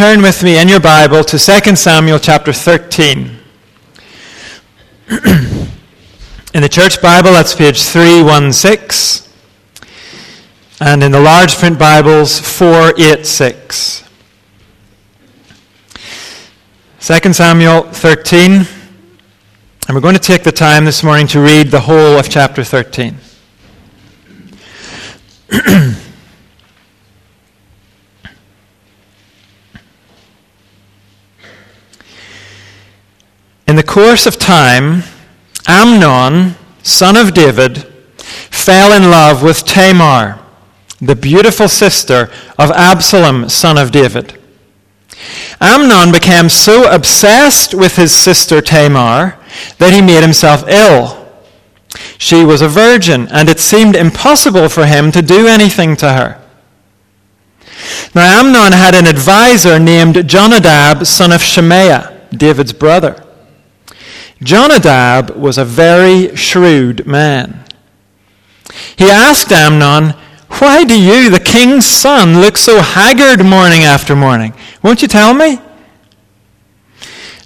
turn with me in your Bible to 2 Samuel chapter 13. in the church Bible, that's page 316. And in the large print Bibles, 486. 2 Samuel 13. And we're going to take the time this morning to read the whole of chapter 13. In the course of time, Amnon, son of David, fell in love with Tamar, the beautiful sister of Absalom, son of David. Amnon became so obsessed with his sister Tamar that he made himself ill. She was a virgin, and it seemed impossible for him to do anything to her. Now, Amnon had an advisor named Jonadab, son of Shemaiah, David's brother. Jonadab was a very shrewd man. He asked Amnon, Why do you, the king's son, look so haggard morning after morning? Won't you tell me?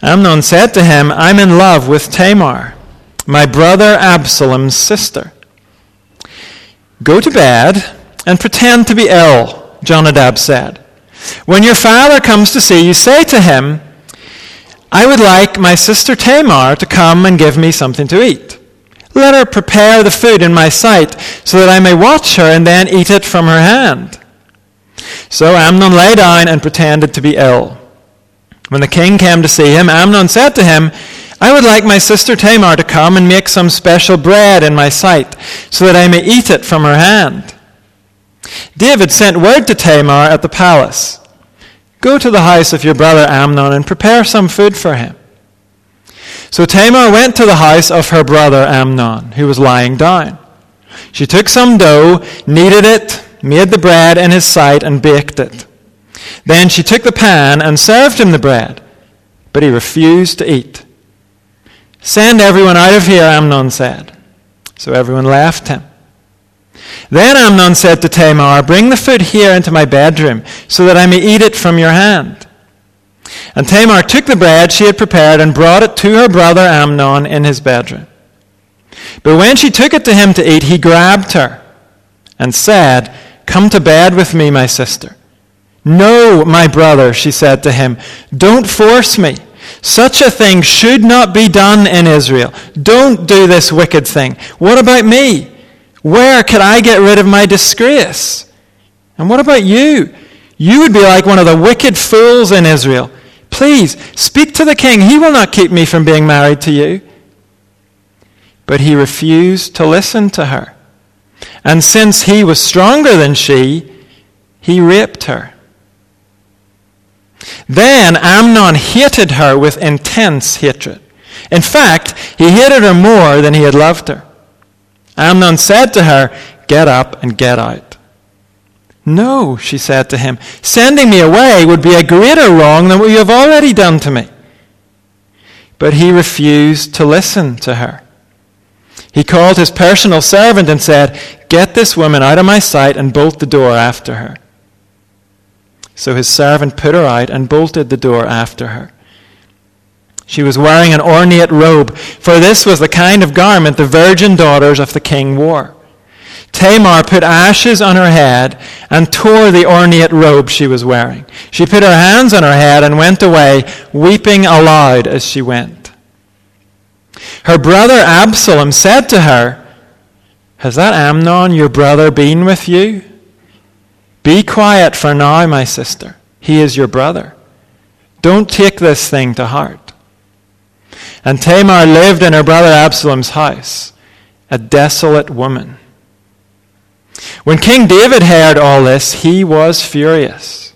Amnon said to him, I'm in love with Tamar, my brother Absalom's sister. Go to bed and pretend to be ill, Jonadab said. When your father comes to see you, say to him, I would like my sister Tamar to come and give me something to eat. Let her prepare the food in my sight, so that I may watch her and then eat it from her hand. So Amnon lay down and pretended to be ill. When the king came to see him, Amnon said to him, I would like my sister Tamar to come and make some special bread in my sight, so that I may eat it from her hand. David sent word to Tamar at the palace. Go to the house of your brother Amnon and prepare some food for him. So Tamar went to the house of her brother Amnon, who was lying down. She took some dough, kneaded it, made the bread in his sight, and baked it. Then she took the pan and served him the bread, but he refused to eat. Send everyone out of here, Amnon said. So everyone left him. Then Amnon said to Tamar, Bring the food here into my bedroom, so that I may eat it from your hand. And Tamar took the bread she had prepared and brought it to her brother Amnon in his bedroom. But when she took it to him to eat, he grabbed her and said, Come to bed with me, my sister. No, my brother, she said to him, don't force me. Such a thing should not be done in Israel. Don't do this wicked thing. What about me? Where could I get rid of my disgrace? And what about you? You would be like one of the wicked fools in Israel. Please, speak to the king. He will not keep me from being married to you. But he refused to listen to her. And since he was stronger than she, he raped her. Then Amnon hated her with intense hatred. In fact, he hated her more than he had loved her. Amnon said to her, Get up and get out. No, she said to him, sending me away would be a greater wrong than what you have already done to me. But he refused to listen to her. He called his personal servant and said, Get this woman out of my sight and bolt the door after her. So his servant put her out and bolted the door after her. She was wearing an ornate robe, for this was the kind of garment the virgin daughters of the king wore. Tamar put ashes on her head and tore the ornate robe she was wearing. She put her hands on her head and went away, weeping aloud as she went. Her brother Absalom said to her, Has that Amnon, your brother, been with you? Be quiet for now, my sister. He is your brother. Don't take this thing to heart. And Tamar lived in her brother Absalom's house, a desolate woman. When King David heard all this, he was furious.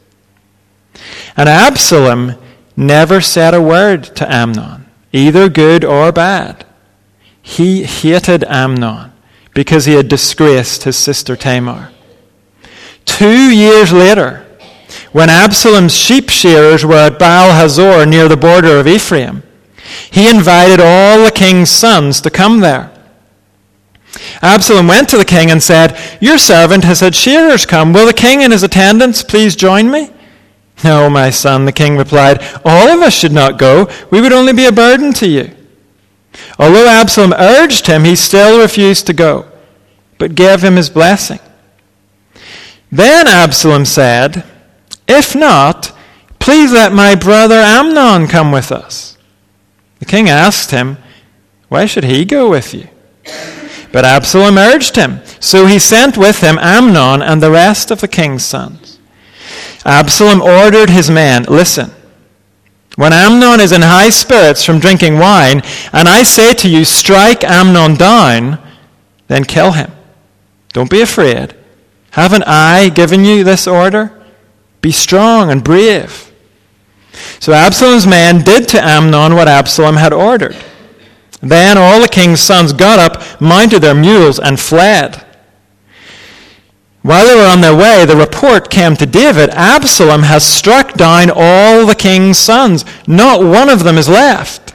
And Absalom never said a word to Amnon, either good or bad. He hated Amnon because he had disgraced his sister Tamar. Two years later, when Absalom's sheep shearers were at Baal Hazor near the border of Ephraim, he invited all the king's sons to come there. Absalom went to the king and said, Your servant has had shearers come. Will the king and his attendants please join me? No, my son, the king replied, all of us should not go. We would only be a burden to you. Although Absalom urged him, he still refused to go, but gave him his blessing. Then Absalom said, If not, please let my brother Amnon come with us. The king asked him, Why should he go with you? But Absalom urged him, so he sent with him Amnon and the rest of the king's sons. Absalom ordered his men, Listen, when Amnon is in high spirits from drinking wine, and I say to you, Strike Amnon down, then kill him. Don't be afraid. Haven't I given you this order? Be strong and brave. So Absalom's men did to Amnon what Absalom had ordered. Then all the king's sons got up, mounted their mules, and fled. While they were on their way, the report came to David Absalom has struck down all the king's sons. Not one of them is left.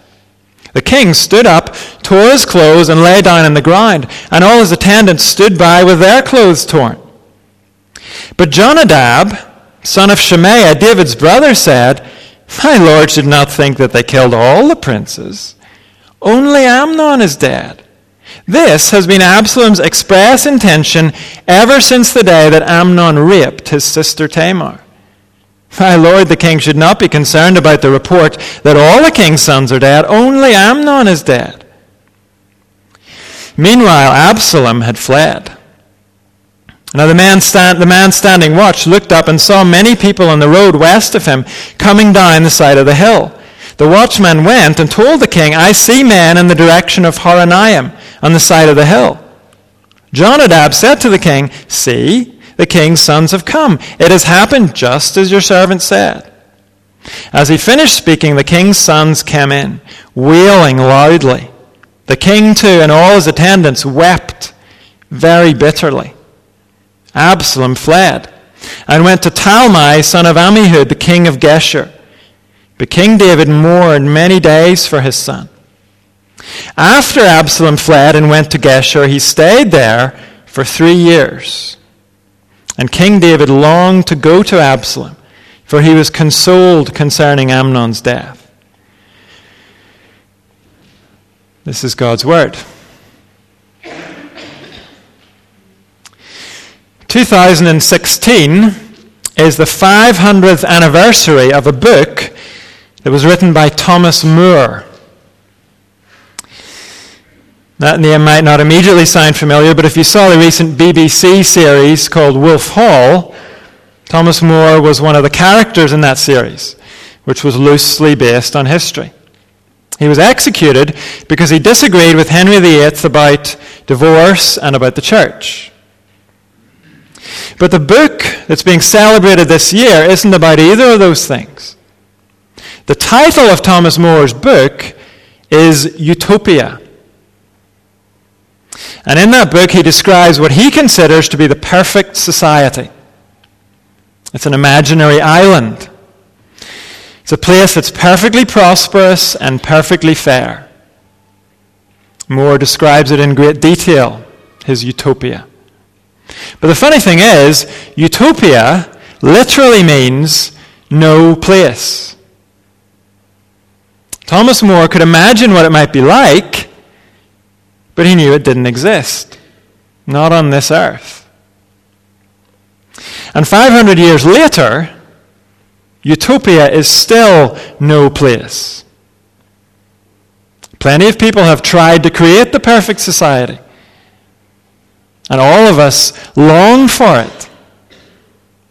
The king stood up, tore his clothes, and lay down on the ground, and all his attendants stood by with their clothes torn. But Jonadab, son of Shemaiah, David's brother, said, My lord should not think that they killed all the princes. Only Amnon is dead. This has been Absalom's express intention ever since the day that Amnon raped his sister Tamar. My lord, the king should not be concerned about the report that all the king's sons are dead. Only Amnon is dead. Meanwhile, Absalom had fled. Now the man, stand, the man standing watch looked up and saw many people on the road west of him coming down the side of the hill. The watchman went and told the king, I see men in the direction of Horonaim on the side of the hill. Jonadab said to the king, See, the king's sons have come. It has happened just as your servant said. As he finished speaking, the king's sons came in, wailing loudly. The king, too, and all his attendants wept very bitterly. Absalom fled and went to Talmai, son of Ammihud, the king of Geshur. But King David mourned many days for his son. After Absalom fled and went to Geshur, he stayed there for three years. And King David longed to go to Absalom, for he was consoled concerning Amnon's death. This is God's word. 2016 is the 500th anniversary of a book that was written by Thomas More. That name might not immediately sound familiar, but if you saw the recent BBC series called Wolf Hall, Thomas More was one of the characters in that series, which was loosely based on history. He was executed because he disagreed with Henry VIII about divorce and about the church. But the book that's being celebrated this year isn't about either of those things. The title of Thomas More's book is Utopia. And in that book, he describes what he considers to be the perfect society. It's an imaginary island. It's a place that's perfectly prosperous and perfectly fair. More describes it in great detail, his utopia. But the funny thing is, utopia literally means no place. Thomas More could imagine what it might be like, but he knew it didn't exist. Not on this earth. And 500 years later, utopia is still no place. Plenty of people have tried to create the perfect society. And all of us long for it.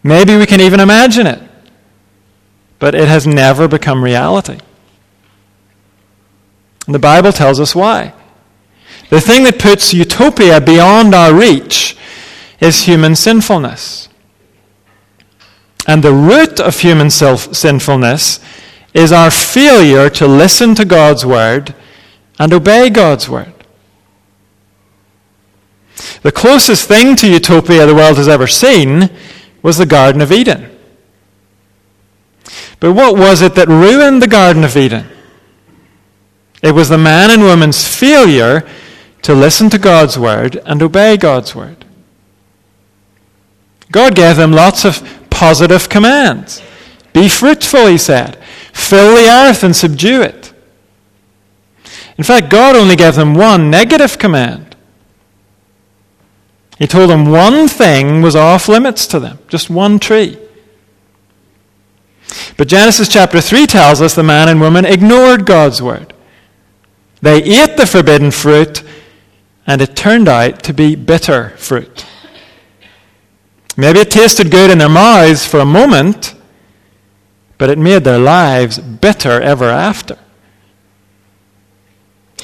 Maybe we can even imagine it. But it has never become reality. And the Bible tells us why. The thing that puts utopia beyond our reach is human sinfulness. And the root of human self- sinfulness is our failure to listen to God's word and obey God's word. The closest thing to utopia the world has ever seen was the Garden of Eden. But what was it that ruined the Garden of Eden? It was the man and woman's failure to listen to God's word and obey God's word. God gave them lots of positive commands. Be fruitful, he said. Fill the earth and subdue it. In fact, God only gave them one negative command. He told them one thing was off limits to them, just one tree. But Genesis chapter 3 tells us the man and woman ignored God's word. They ate the forbidden fruit, and it turned out to be bitter fruit. Maybe it tasted good in their mouths for a moment, but it made their lives bitter ever after.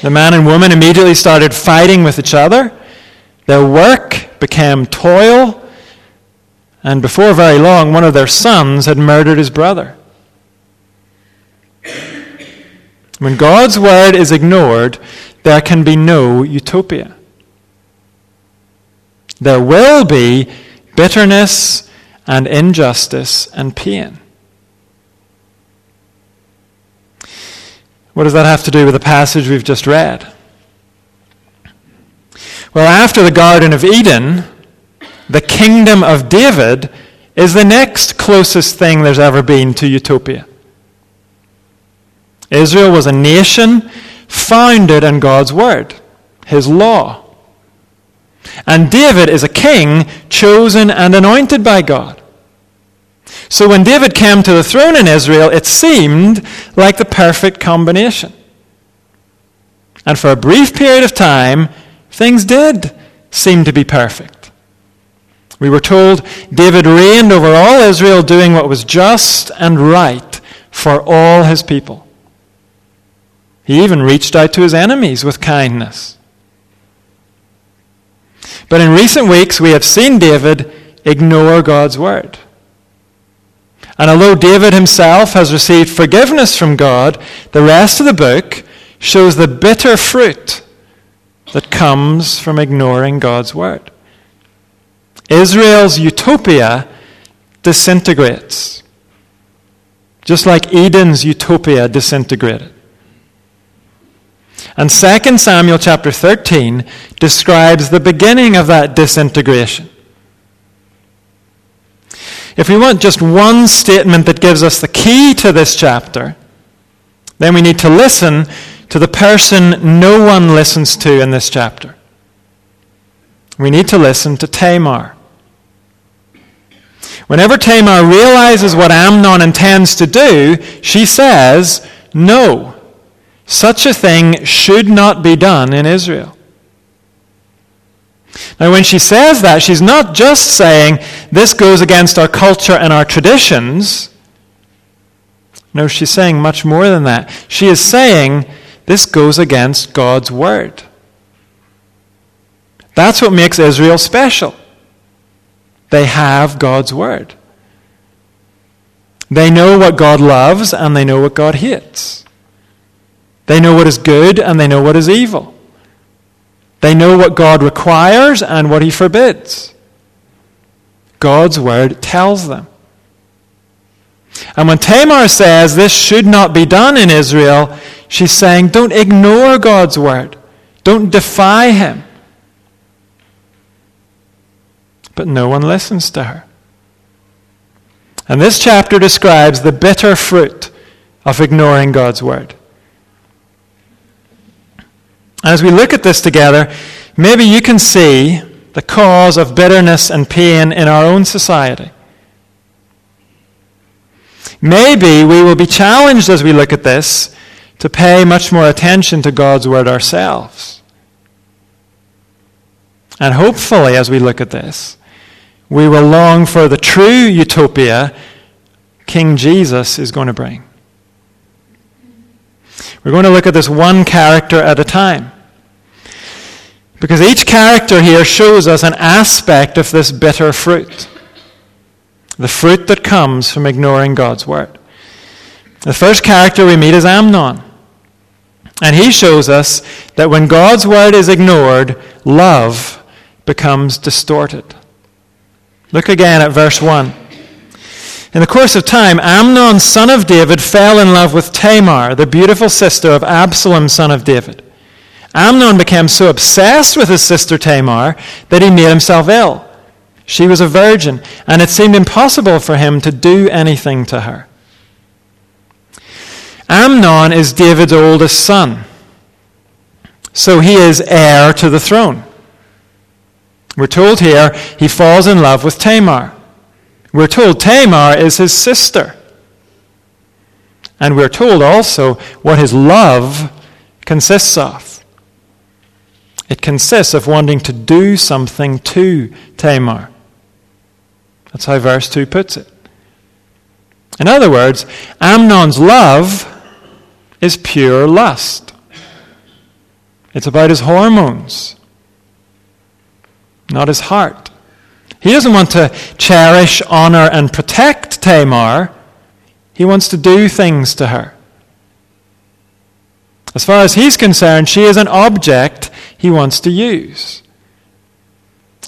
The man and woman immediately started fighting with each other. Their work became toil, and before very long, one of their sons had murdered his brother. When God's word is ignored, there can be no utopia. There will be bitterness and injustice and pain. What does that have to do with the passage we've just read? Well, after the Garden of Eden, the kingdom of David is the next closest thing there's ever been to utopia. Israel was a nation founded in God's word, his law. And David is a king chosen and anointed by God. So when David came to the throne in Israel, it seemed like the perfect combination. And for a brief period of time, things did seem to be perfect. We were told David reigned over all Israel, doing what was just and right for all his people. He even reached out to his enemies with kindness. But in recent weeks, we have seen David ignore God's word. And although David himself has received forgiveness from God, the rest of the book shows the bitter fruit that comes from ignoring God's word. Israel's utopia disintegrates, just like Eden's utopia disintegrated. And 2 Samuel chapter 13 describes the beginning of that disintegration. If we want just one statement that gives us the key to this chapter, then we need to listen to the person no one listens to in this chapter. We need to listen to Tamar. Whenever Tamar realizes what Amnon intends to do, she says, No. Such a thing should not be done in Israel. Now, when she says that, she's not just saying this goes against our culture and our traditions. No, she's saying much more than that. She is saying this goes against God's word. That's what makes Israel special. They have God's word. They know what God loves and they know what God hates. They know what is good and they know what is evil. They know what God requires and what He forbids. God's word tells them. And when Tamar says this should not be done in Israel, she's saying don't ignore God's word, don't defy Him. But no one listens to her. And this chapter describes the bitter fruit of ignoring God's word. As we look at this together, maybe you can see the cause of bitterness and pain in our own society. Maybe we will be challenged as we look at this to pay much more attention to God's Word ourselves. And hopefully, as we look at this, we will long for the true utopia King Jesus is going to bring. We're going to look at this one character at a time. Because each character here shows us an aspect of this bitter fruit. The fruit that comes from ignoring God's word. The first character we meet is Amnon. And he shows us that when God's word is ignored, love becomes distorted. Look again at verse 1. In the course of time, Amnon, son of David, fell in love with Tamar, the beautiful sister of Absalom, son of David. Amnon became so obsessed with his sister Tamar that he made himself ill. She was a virgin, and it seemed impossible for him to do anything to her. Amnon is David's oldest son. So he is heir to the throne. We're told here he falls in love with Tamar. We're told Tamar is his sister. And we're told also what his love consists of. It consists of wanting to do something to Tamar. That's how verse 2 puts it. In other words, Amnon's love is pure lust. It's about his hormones, not his heart. He doesn't want to cherish, honor, and protect Tamar. He wants to do things to her. As far as he's concerned, she is an object he wants to use.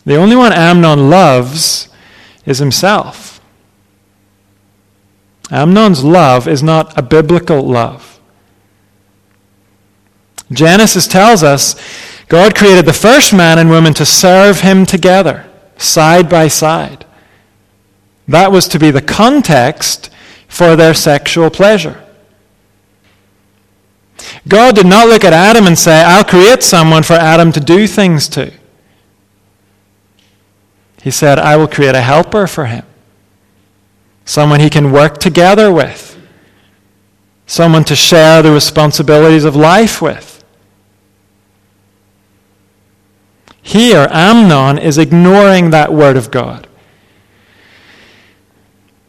The only one Amnon loves is himself. Amnon's love is not a biblical love. Genesis tells us God created the first man and woman to serve him together, side by side. That was to be the context for their sexual pleasure. God did not look at Adam and say, I'll create someone for Adam to do things to. He said, I will create a helper for him, someone he can work together with, someone to share the responsibilities of life with. Here, Amnon is ignoring that word of God.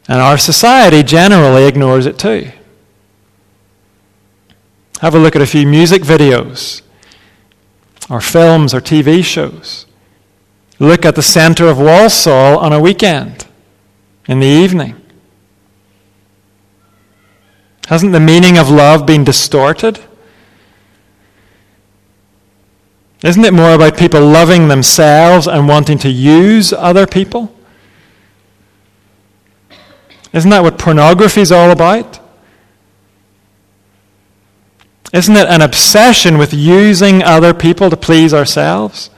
And our society generally ignores it too. Have a look at a few music videos, or films, or TV shows. Look at the center of Walsall on a weekend, in the evening. Hasn't the meaning of love been distorted? Isn't it more about people loving themselves and wanting to use other people? Isn't that what pornography is all about? Isn't it an obsession with using other people to please ourselves?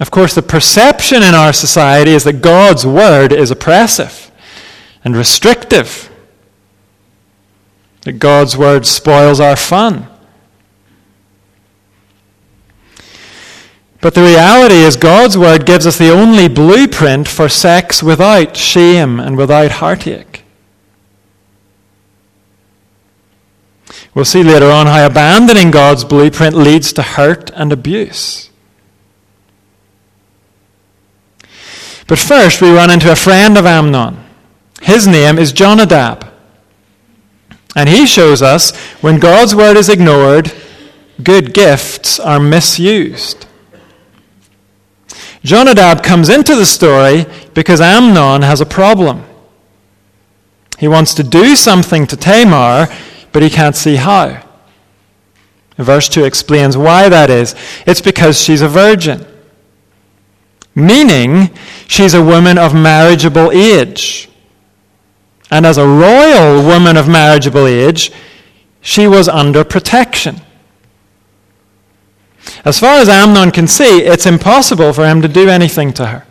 Of course, the perception in our society is that God's word is oppressive and restrictive, that God's word spoils our fun. But the reality is, God's word gives us the only blueprint for sex without shame and without heartache. We'll see later on how abandoning God's blueprint leads to hurt and abuse. But first, we run into a friend of Amnon. His name is Jonadab. And he shows us when God's word is ignored, good gifts are misused. Jonadab comes into the story because Amnon has a problem. He wants to do something to Tamar, but he can't see how. Verse 2 explains why that is. It's because she's a virgin, meaning she's a woman of marriageable age. And as a royal woman of marriageable age, she was under protection. As far as Amnon can see, it's impossible for him to do anything to her.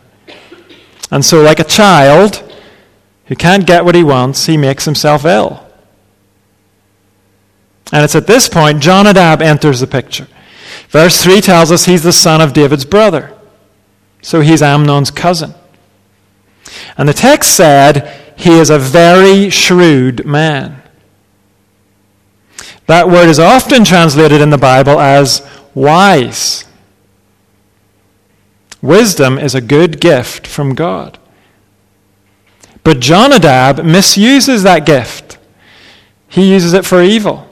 And so, like a child who can't get what he wants, he makes himself ill. And it's at this point Jonadab enters the picture. Verse 3 tells us he's the son of David's brother. So he's Amnon's cousin. And the text said he is a very shrewd man. That word is often translated in the Bible as wise. Wisdom is a good gift from God. But Jonadab misuses that gift. He uses it for evil.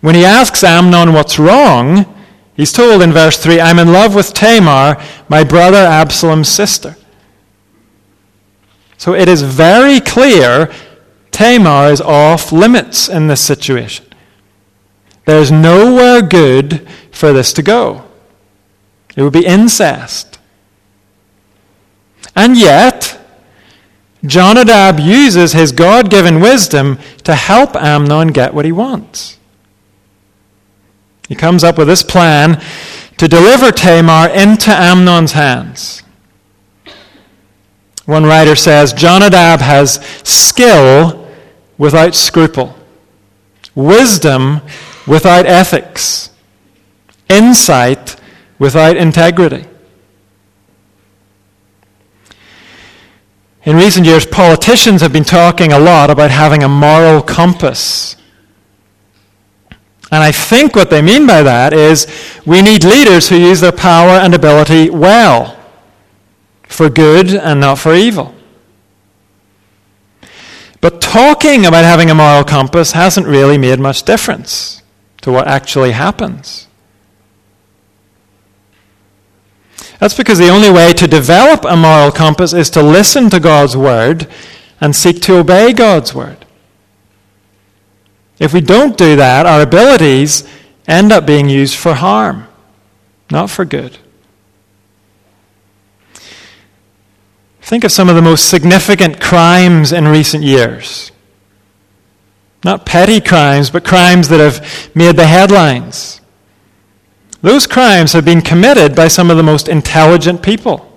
When he asks Amnon what's wrong, he's told in verse 3 I'm in love with Tamar, my brother Absalom's sister. So it is very clear Tamar is off limits in this situation. There's nowhere good for this to go. It would be incest. And yet, Jonadab uses his God given wisdom to help Amnon get what he wants. He comes up with this plan to deliver Tamar into Amnon's hands. One writer says Jonadab has skill without scruple, wisdom without ethics, insight without integrity. In recent years, politicians have been talking a lot about having a moral compass. And I think what they mean by that is we need leaders who use their power and ability well, for good and not for evil. But talking about having a moral compass hasn't really made much difference to what actually happens. That's because the only way to develop a moral compass is to listen to God's word and seek to obey God's word. If we don't do that, our abilities end up being used for harm, not for good. Think of some of the most significant crimes in recent years. Not petty crimes, but crimes that have made the headlines. Those crimes have been committed by some of the most intelligent people.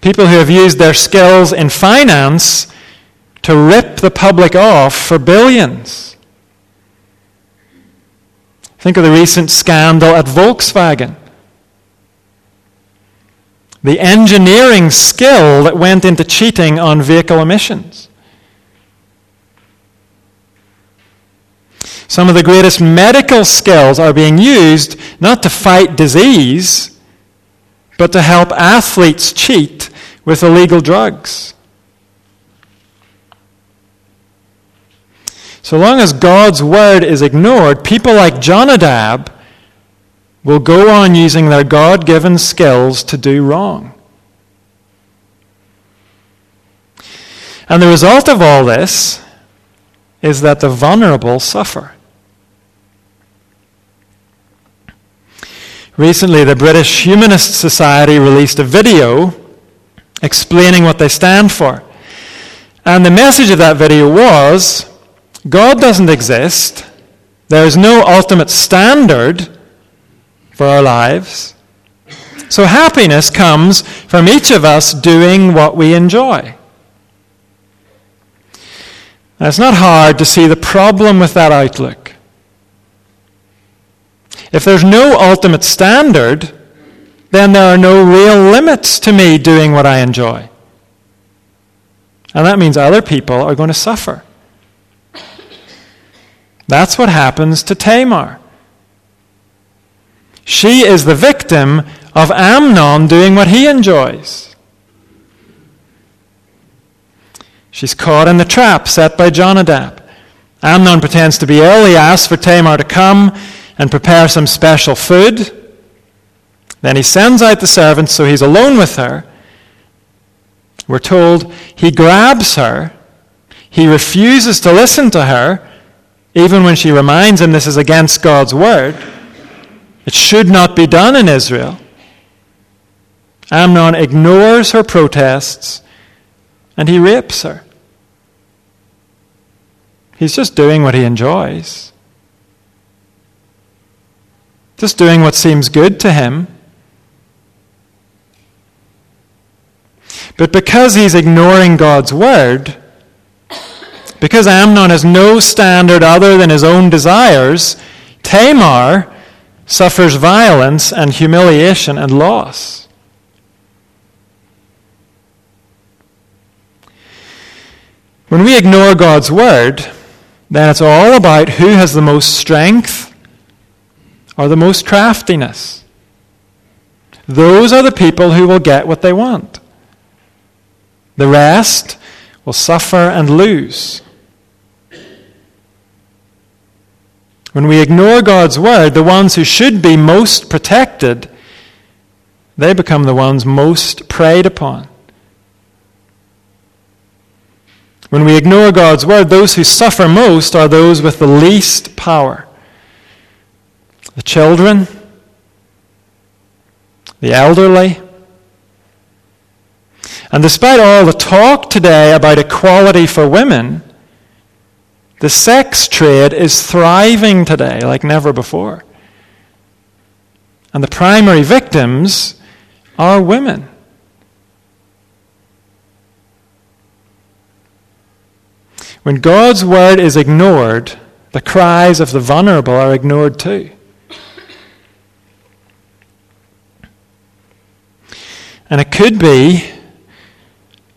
People who have used their skills in finance to rip the public off for billions. Think of the recent scandal at Volkswagen. The engineering skill that went into cheating on vehicle emissions. Some of the greatest medical skills are being used not to fight disease, but to help athletes cheat with illegal drugs. So long as God's word is ignored, people like Jonadab will go on using their God given skills to do wrong. And the result of all this is that the vulnerable suffer. Recently, the British Humanist Society released a video explaining what they stand for. And the message of that video was God doesn't exist, there is no ultimate standard for our lives. So happiness comes from each of us doing what we enjoy. Now, it's not hard to see the problem with that outlook. If there's no ultimate standard, then there are no real limits to me doing what I enjoy. And that means other people are going to suffer. That's what happens to Tamar. She is the victim of Amnon doing what he enjoys. She's caught in the trap set by Jonadab. Amnon pretends to be ill. He asks for Tamar to come and prepare some special food. Then he sends out the servants so he's alone with her. We're told he grabs her. He refuses to listen to her, even when she reminds him this is against God's word. It should not be done in Israel. Amnon ignores her protests and he rapes her. He's just doing what he enjoys, just doing what seems good to him. But because he's ignoring God's word, because Amnon has no standard other than his own desires, Tamar suffers violence and humiliation and loss. When we ignore God's word, then it's all about who has the most strength or the most craftiness. Those are the people who will get what they want. The rest will suffer and lose. When we ignore God's word, the ones who should be most protected, they become the ones most preyed upon. When we ignore God's word, those who suffer most are those with the least power the children, the elderly. And despite all the talk today about equality for women, the sex trade is thriving today like never before. And the primary victims are women. When God's word is ignored, the cries of the vulnerable are ignored too. And it could be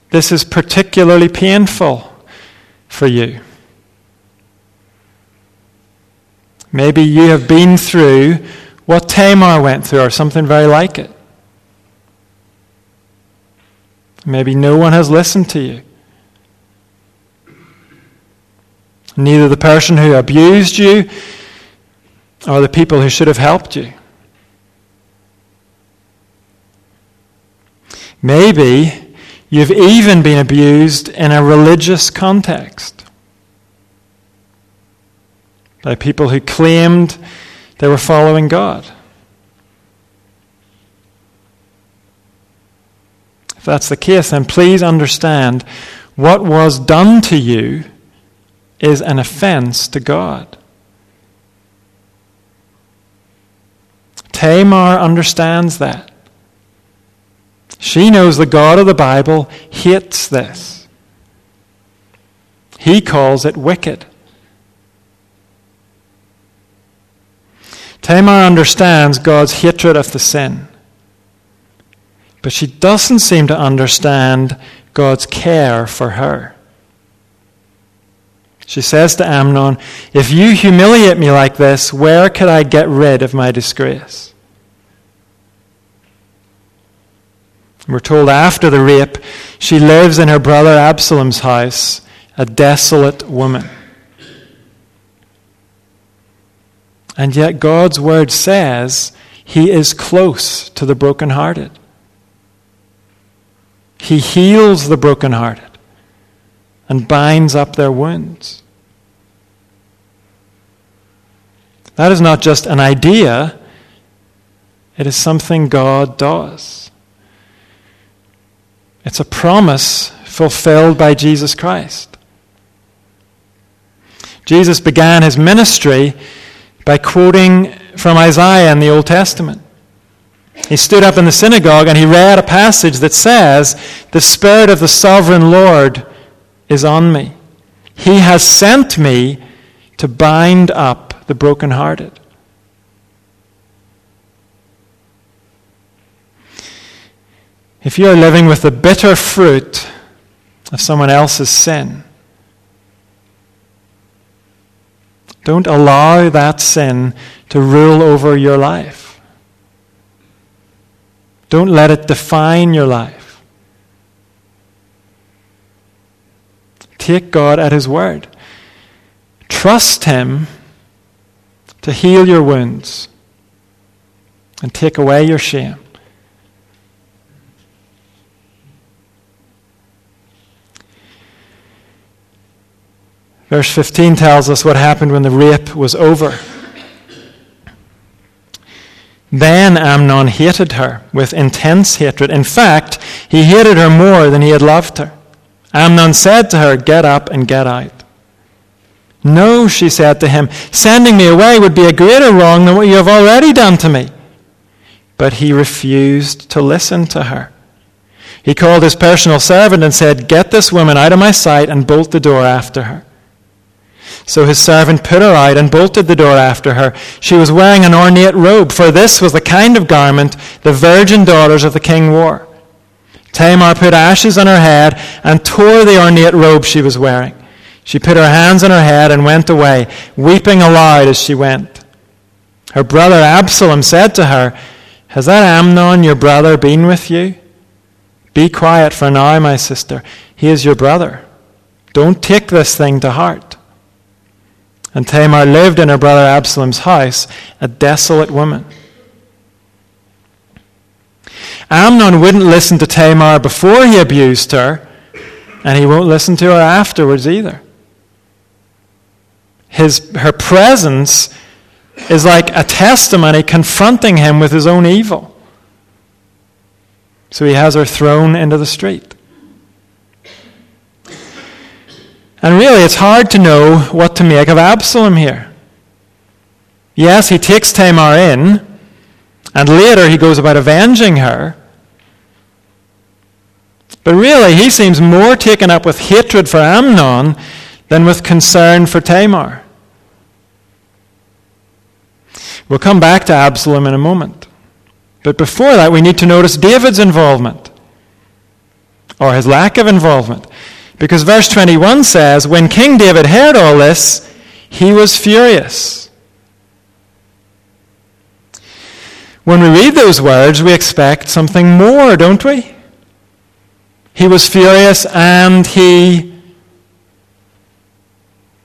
this is particularly painful for you. Maybe you have been through what Tamar went through, or something very like it. Maybe no one has listened to you. Neither the person who abused you or the people who should have helped you. Maybe you've even been abused in a religious context by people who claimed they were following God. If that's the case, then please understand what was done to you is an offense to God. Tamar understands that. She knows the God of the Bible hates this. He calls it wicked. Tamar understands God's hatred of the sin. But she doesn't seem to understand God's care for her. She says to Amnon, If you humiliate me like this, where could I get rid of my disgrace? We're told after the rape, she lives in her brother Absalom's house, a desolate woman. And yet God's word says he is close to the brokenhearted. He heals the brokenhearted and binds up their wounds. That is not just an idea, it is something God does. It's a promise fulfilled by Jesus Christ. Jesus began his ministry by quoting from Isaiah in the Old Testament. He stood up in the synagogue and he read a passage that says, The Spirit of the sovereign Lord is on me. He has sent me to bind up the brokenhearted. If you are living with the bitter fruit of someone else's sin, Don't allow that sin to rule over your life. Don't let it define your life. Take God at His word. Trust Him to heal your wounds and take away your shame. Verse 15 tells us what happened when the rape was over. Then Amnon hated her with intense hatred. In fact, he hated her more than he had loved her. Amnon said to her, Get up and get out. No, she said to him, sending me away would be a greater wrong than what you have already done to me. But he refused to listen to her. He called his personal servant and said, Get this woman out of my sight and bolt the door after her. So his servant put her out and bolted the door after her. She was wearing an ornate robe, for this was the kind of garment the virgin daughters of the king wore. Tamar put ashes on her head and tore the ornate robe she was wearing. She put her hands on her head and went away, weeping aloud as she went. Her brother Absalom said to her, Has that Amnon, your brother, been with you? Be quiet for now, my sister. He is your brother. Don't take this thing to heart. And Tamar lived in her brother Absalom's house, a desolate woman. Amnon wouldn't listen to Tamar before he abused her, and he won't listen to her afterwards either. His, her presence is like a testimony confronting him with his own evil. So he has her thrown into the street. And really, it's hard to know what to make of Absalom here. Yes, he takes Tamar in, and later he goes about avenging her. But really, he seems more taken up with hatred for Amnon than with concern for Tamar. We'll come back to Absalom in a moment. But before that, we need to notice David's involvement, or his lack of involvement. Because verse 21 says, When King David heard all this, he was furious. When we read those words, we expect something more, don't we? He was furious and he.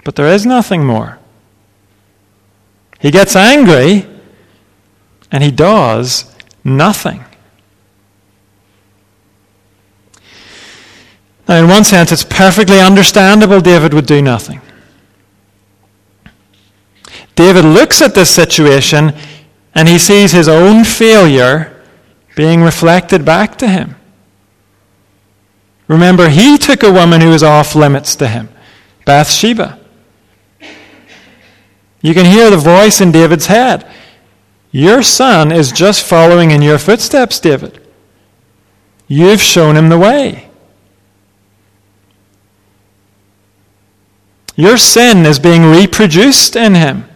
But there is nothing more. He gets angry and he does nothing. Now, in one sense, it's perfectly understandable David would do nothing. David looks at this situation and he sees his own failure being reflected back to him. Remember, he took a woman who was off limits to him, Bathsheba. You can hear the voice in David's head. Your son is just following in your footsteps, David. You've shown him the way. Your sin is being reproduced in him.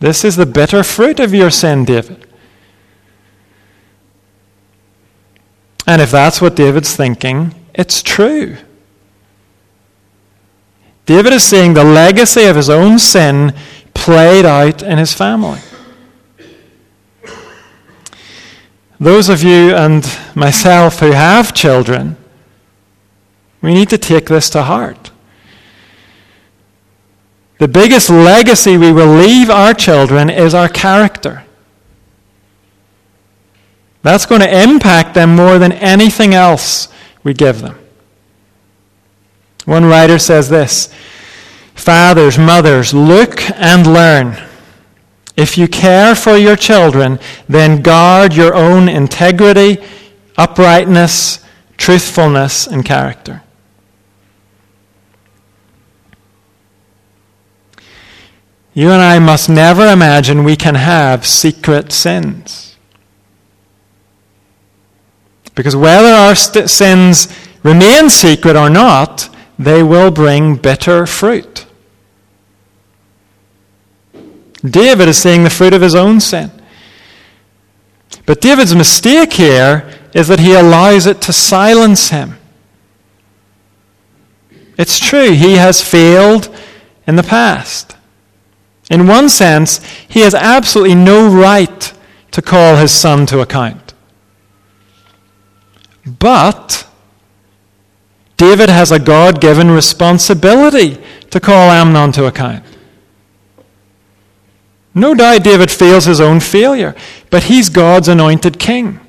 This is the bitter fruit of your sin, David. And if that's what David's thinking, it's true. David is seeing the legacy of his own sin played out in his family. Those of you and myself who have children, we need to take this to heart. The biggest legacy we will leave our children is our character. That's going to impact them more than anything else we give them. One writer says this Fathers, mothers, look and learn. If you care for your children, then guard your own integrity, uprightness, truthfulness, and character. You and I must never imagine we can have secret sins. Because whether our st- sins remain secret or not, they will bring bitter fruit. David is seeing the fruit of his own sin. But David's mistake here is that he allows it to silence him. It's true, he has failed in the past. In one sense, he has absolutely no right to call his son to account. But David has a God given responsibility to call Amnon to account. No doubt David feels his own failure, but he's God's anointed king.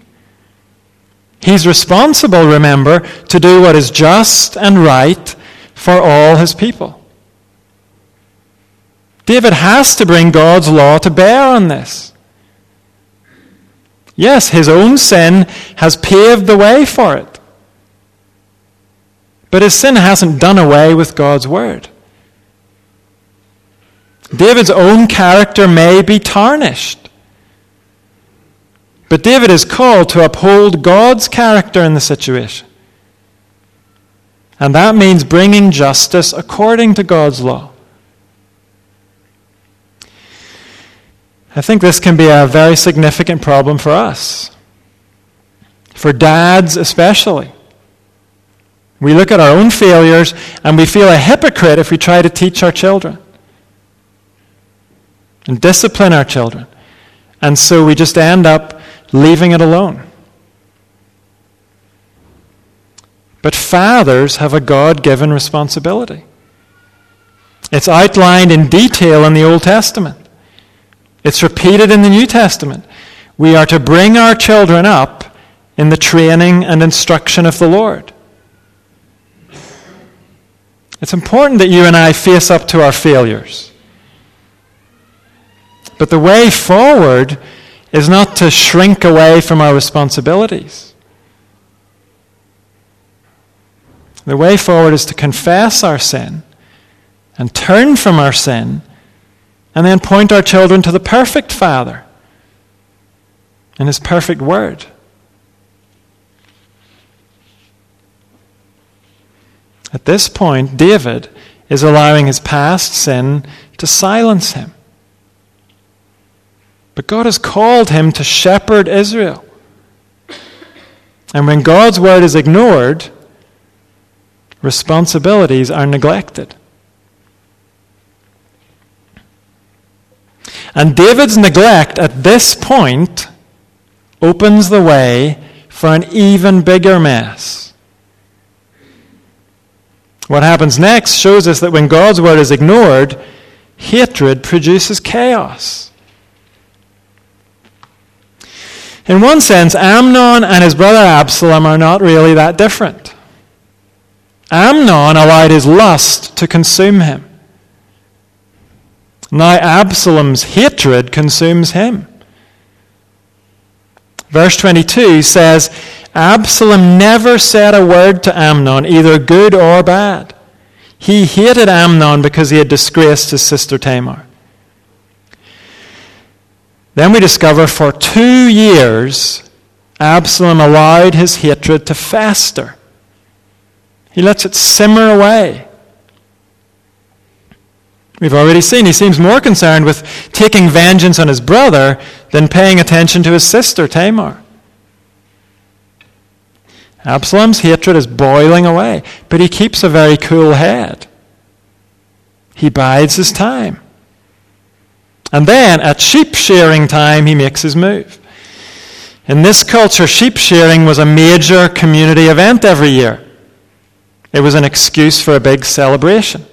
He's responsible, remember, to do what is just and right for all his people. David has to bring God's law to bear on this. Yes, his own sin has paved the way for it. But his sin hasn't done away with God's word. David's own character may be tarnished. But David is called to uphold God's character in the situation. And that means bringing justice according to God's law. I think this can be a very significant problem for us, for dads especially. We look at our own failures and we feel a hypocrite if we try to teach our children and discipline our children. And so we just end up leaving it alone. But fathers have a God given responsibility. It's outlined in detail in the Old Testament, it's repeated in the New Testament. We are to bring our children up in the training and instruction of the Lord. It's important that you and I face up to our failures. But the way forward is not to shrink away from our responsibilities. The way forward is to confess our sin and turn from our sin and then point our children to the perfect Father and His perfect Word. At this point, David is allowing his past sin to silence him. But God has called him to shepherd Israel. And when God's word is ignored, responsibilities are neglected. And David's neglect at this point opens the way for an even bigger mess. What happens next shows us that when God's word is ignored, hatred produces chaos. In one sense, Amnon and his brother Absalom are not really that different. Amnon allowed his lust to consume him. Now Absalom's hatred consumes him. Verse 22 says, Absalom never said a word to Amnon, either good or bad. He hated Amnon because he had disgraced his sister Tamar. Then we discover for two years, Absalom allowed his hatred to fester. He lets it simmer away. We've already seen he seems more concerned with taking vengeance on his brother than paying attention to his sister Tamar. Absalom's hatred is boiling away, but he keeps a very cool head. He bides his time. And then at sheep shearing time, he makes his move. In this culture, sheep shearing was a major community event every year. It was an excuse for a big celebration.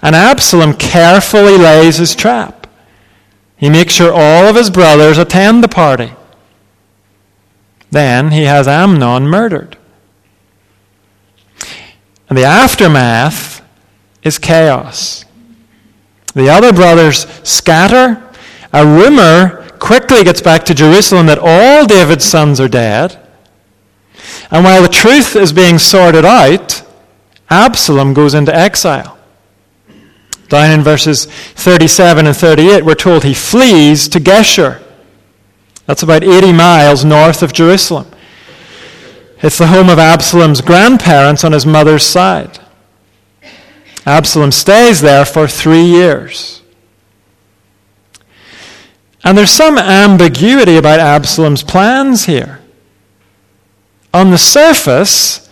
And Absalom carefully lays his trap. He makes sure all of his brothers attend the party. Then he has Amnon murdered. And the aftermath is chaos. The other brothers scatter. A rumor quickly gets back to Jerusalem that all David's sons are dead. And while the truth is being sorted out, Absalom goes into exile. Down in verses 37 and 38, we're told he flees to Geshur. That's about 80 miles north of Jerusalem. It's the home of Absalom's grandparents on his mother's side. Absalom stays there for three years. And there's some ambiguity about Absalom's plans here. On the surface,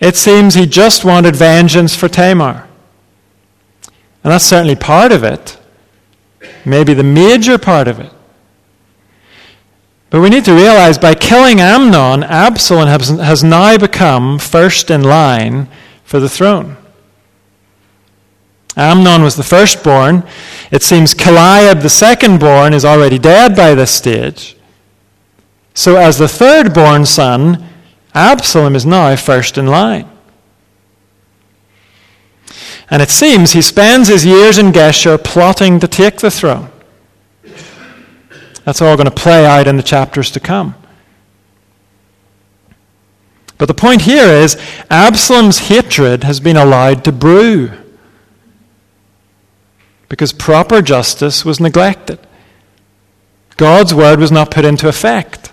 it seems he just wanted vengeance for Tamar. And that's certainly part of it, maybe the major part of it. But we need to realize by killing Amnon, Absalom has, has now become first in line for the throne. Amnon was the firstborn. It seems Chileab, the secondborn, is already dead by this stage. So, as the thirdborn son, Absalom is now first in line. And it seems he spends his years in Geshur plotting to take the throne. That's all going to play out in the chapters to come. But the point here is Absalom's hatred has been allowed to brew because proper justice was neglected. God's word was not put into effect.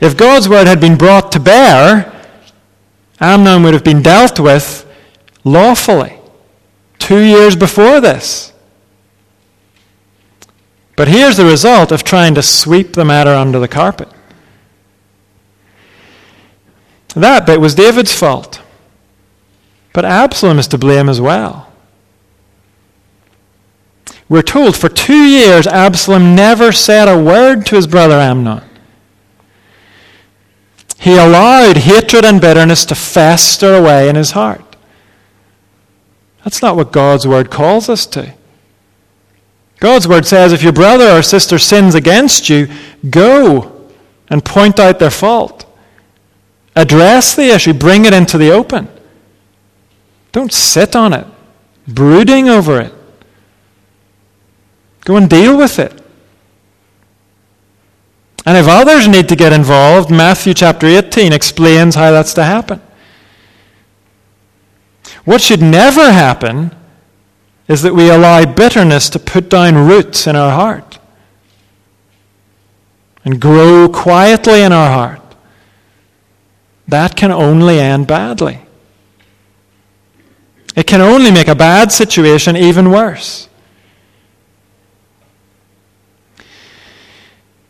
If God's word had been brought to bear, Amnon would have been dealt with lawfully two years before this. But here's the result of trying to sweep the matter under the carpet. That bit was David's fault. But Absalom is to blame as well. We're told for two years Absalom never said a word to his brother Amnon. He allowed hatred and bitterness to fester away in his heart. That's not what God's word calls us to. God's word says if your brother or sister sins against you, go and point out their fault. Address the issue, bring it into the open. Don't sit on it, brooding over it. Go and deal with it. And if others need to get involved, Matthew chapter 18 explains how that's to happen. What should never happen is that we allow bitterness to put down roots in our heart and grow quietly in our heart. that can only end badly. It can only make a bad situation even worse.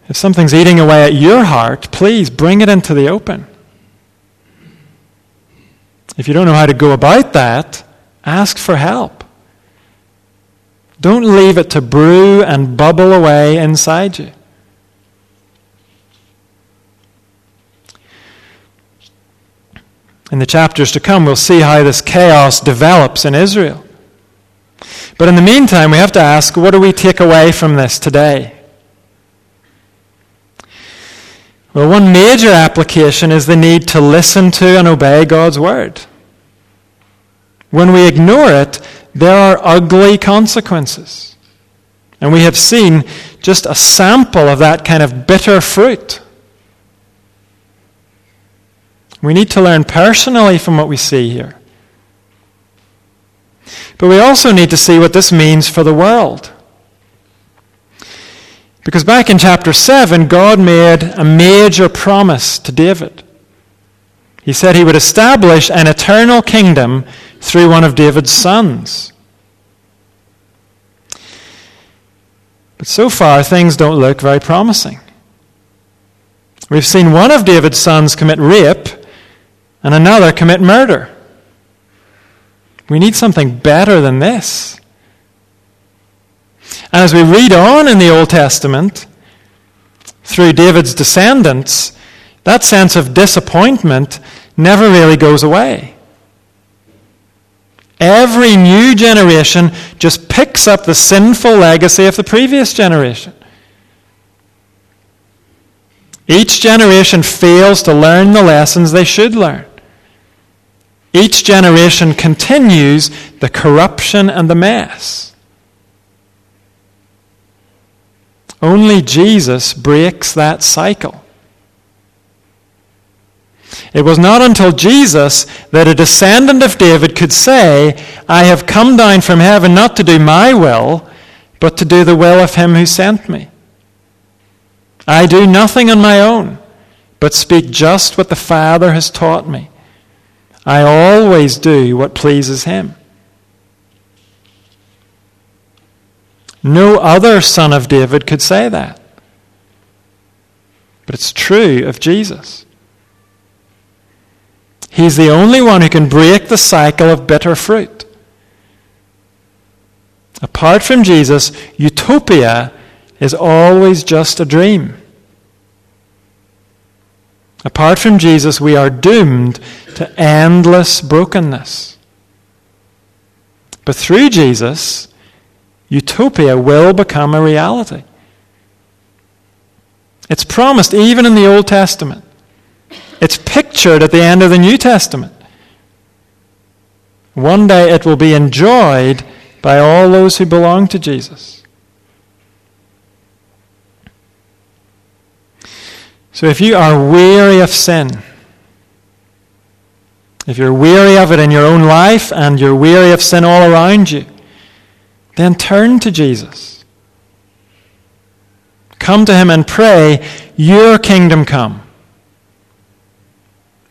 If something's eating away at your heart, please bring it into the open. If you don't know how to go about that, ask for help. Don't leave it to brew and bubble away inside you. In the chapters to come, we'll see how this chaos develops in Israel. But in the meantime, we have to ask what do we take away from this today? Well, one major application is the need to listen to and obey God's word. When we ignore it, there are ugly consequences. And we have seen just a sample of that kind of bitter fruit. We need to learn personally from what we see here. But we also need to see what this means for the world. Because back in chapter 7, God made a major promise to David. He said he would establish an eternal kingdom through one of David's sons. But so far, things don't look very promising. We've seen one of David's sons commit rape and another commit murder. We need something better than this. And as we read on in the Old Testament, through David's descendants, that sense of disappointment never really goes away. Every new generation just picks up the sinful legacy of the previous generation. Each generation fails to learn the lessons they should learn. Each generation continues the corruption and the mess. Only Jesus breaks that cycle. It was not until Jesus that a descendant of David could say, I have come down from heaven not to do my will, but to do the will of him who sent me. I do nothing on my own, but speak just what the Father has taught me. I always do what pleases him. No other son of David could say that. But it's true of Jesus. He's the only one who can break the cycle of bitter fruit. Apart from Jesus, utopia is always just a dream. Apart from Jesus, we are doomed to endless brokenness. But through Jesus, utopia will become a reality. It's promised even in the Old Testament. It's pictured at the end of the New Testament. One day it will be enjoyed by all those who belong to Jesus. So if you are weary of sin, if you're weary of it in your own life and you're weary of sin all around you, then turn to Jesus. Come to Him and pray, Your kingdom come.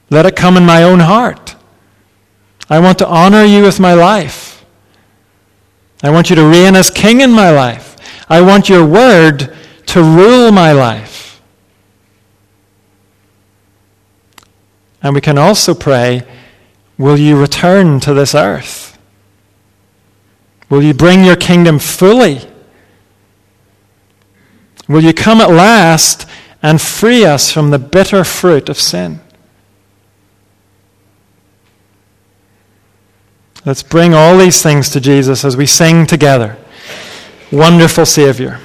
Let it come in my own heart. I want to honor you with my life. I want you to reign as king in my life. I want your word to rule my life. And we can also pray, Will you return to this earth? Will you bring your kingdom fully? Will you come at last and free us from the bitter fruit of sin? Let's bring all these things to Jesus as we sing together. Wonderful Savior.